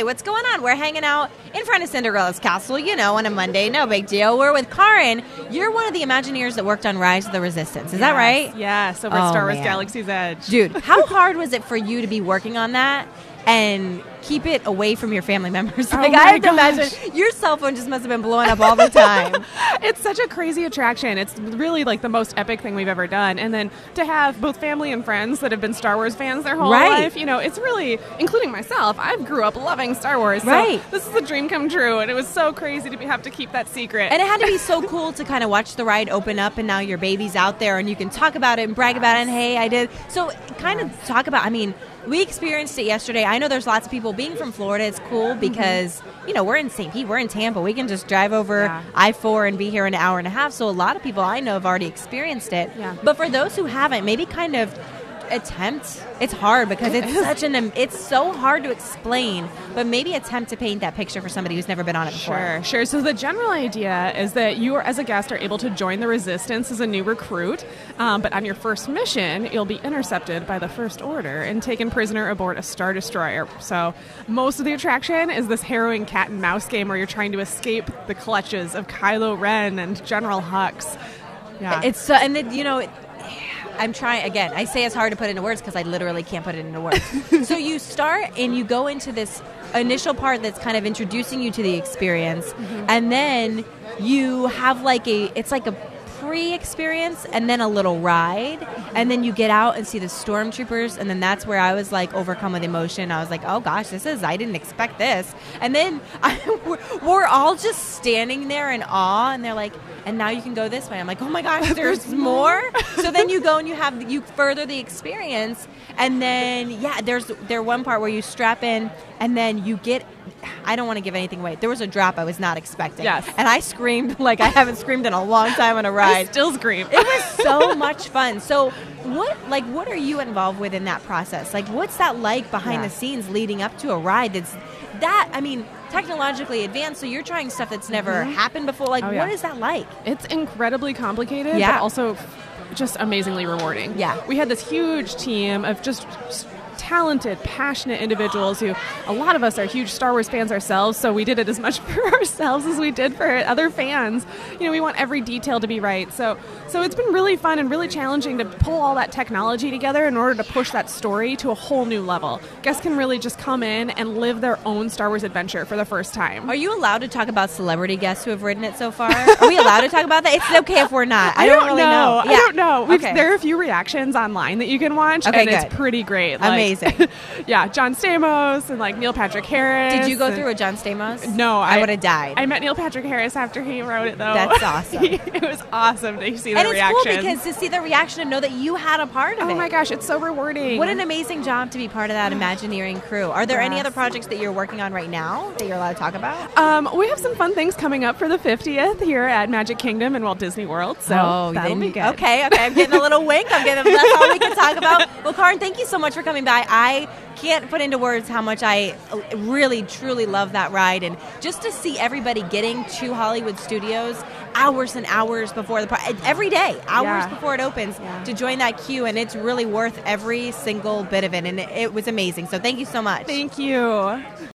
Hi, what's going on? We're hanging out in front of Cinderella's castle, you know, on a Monday. No big deal. We're with Karin. You're one of the Imagineers that worked on Rise of the Resistance. Is that right? Yes, over Oh, Star Wars man. Galaxy's Edge. Dude, how hard was it for you to be working on that and keep it away from your family members? Oh Like, I have to imagine your cell phone just must have been blowing up all the time. It's such a crazy attraction. It's really like the most epic thing we've ever done. And then to have both family and friends that have been Star Wars fans their whole Right. life, you know, it's really, including myself, I grew up loving Star Wars. So Right. this is a dream come true. And it was so crazy to be, have to keep that secret. And it had to be so cool to kind of watch the ride open up, and now your baby's out there, and you can talk about it and brag about it. And hey, I did. So, kind of talk about. I mean, we experienced it yesterday. I know there's lots of people being from Florida. It's cool mm-hmm. because you know we're in St. Pete, we're in Tampa. We can just drive over Yeah. I four and be here in an hour and a half. So a lot of people I know have already experienced it. Yeah. But for those who haven't, maybe kind of attempt it's hard because it's such an it's so hard to explain but maybe attempt to paint that picture for somebody who's never been on it before Sure, sure. So the general idea is that you, are, as a guest, are able to join the resistance as a new recruit, um, but on your first mission, you'll be intercepted by the First Order and taken prisoner aboard a star destroyer. So most of the attraction is this harrowing cat and mouse game where you're trying to escape the clutches of Kylo Ren and General Hux. Yeah, It's so, and then you know, it, I'm trying again. I say it's hard to put into words because I literally can't put it into words. so you start and you go into this initial part that's kind of introducing you to the experience, Mm-hmm. and then you have like a it's like a pre-experience and then a little ride. And then you get out and see the stormtroopers. And then that's where i was like overcome with emotion. I was like oh gosh this is i didn't expect this. And then I, we're, we're all just standing there in awe. And they're like and now you can go this way. I'm like oh my gosh there's more. So then you go and you have you further the experience. And then yeah there's there one part where you strap in and then you get i don't want to give anything away there was a drop i was not expecting Yes. and i screamed like i haven't screamed in a long time on a ride I still scream. it was so much fun. So, what like what are you involved with in that process? Like, what's that like behind Yeah. the scenes leading up to a ride that's that? I mean, technologically advanced. So you're trying stuff that's never mm-hmm. happened before. Like, Oh, yeah. what is that like? It's incredibly complicated, Yeah. but also just amazingly rewarding. Yeah. We had this huge team of just talented, passionate individuals who a lot of us are huge Star Wars fans ourselves, so we did it as much for ourselves as we did for other fans. You know, we want every detail to be right. So so it's been really fun and really challenging to pull all that technology together in order to push that story to a whole new level. Guests can really just come in and live their own Star Wars adventure for the first time. Are you allowed to talk about celebrity guests who have ridden it so far? Are we allowed to talk about that? It's okay if we're not. I, don't, really know. I don't know. Okay. There are a few reactions online that you can watch, Okay, and good. it's pretty great. Like- Amazing. yeah, John Stamos and like Neil Patrick Harris. Did you go through a John Stamos? No, I, I would have died. I met Neil Patrick Harris after he wrote it, though. That's awesome. it was awesome to see the and it's cool because to see the reaction and know that you had a part of it. oh my gosh, it's so rewarding. What an amazing job to be part of that Imagineering crew. Are there any other projects that you're working on right now that you're allowed to talk about? Um, we have some fun things coming up for the 50th here at Magic Kingdom and Walt Disney World, so that'll then- be good. Oh, Okay, okay. I'm getting a little wink. I'm getting that's all we can talk about. Well, Karin, thank you so much for coming by. I can't put into words how much I really, truly love that ride, and just to see everybody getting to Hollywood Studios hours and hours before the par- every day, hours Yeah. before it opens, Yeah. to join that queue, and it's really worth every single bit of it, and it, it was amazing. So thank you so much. Thank you.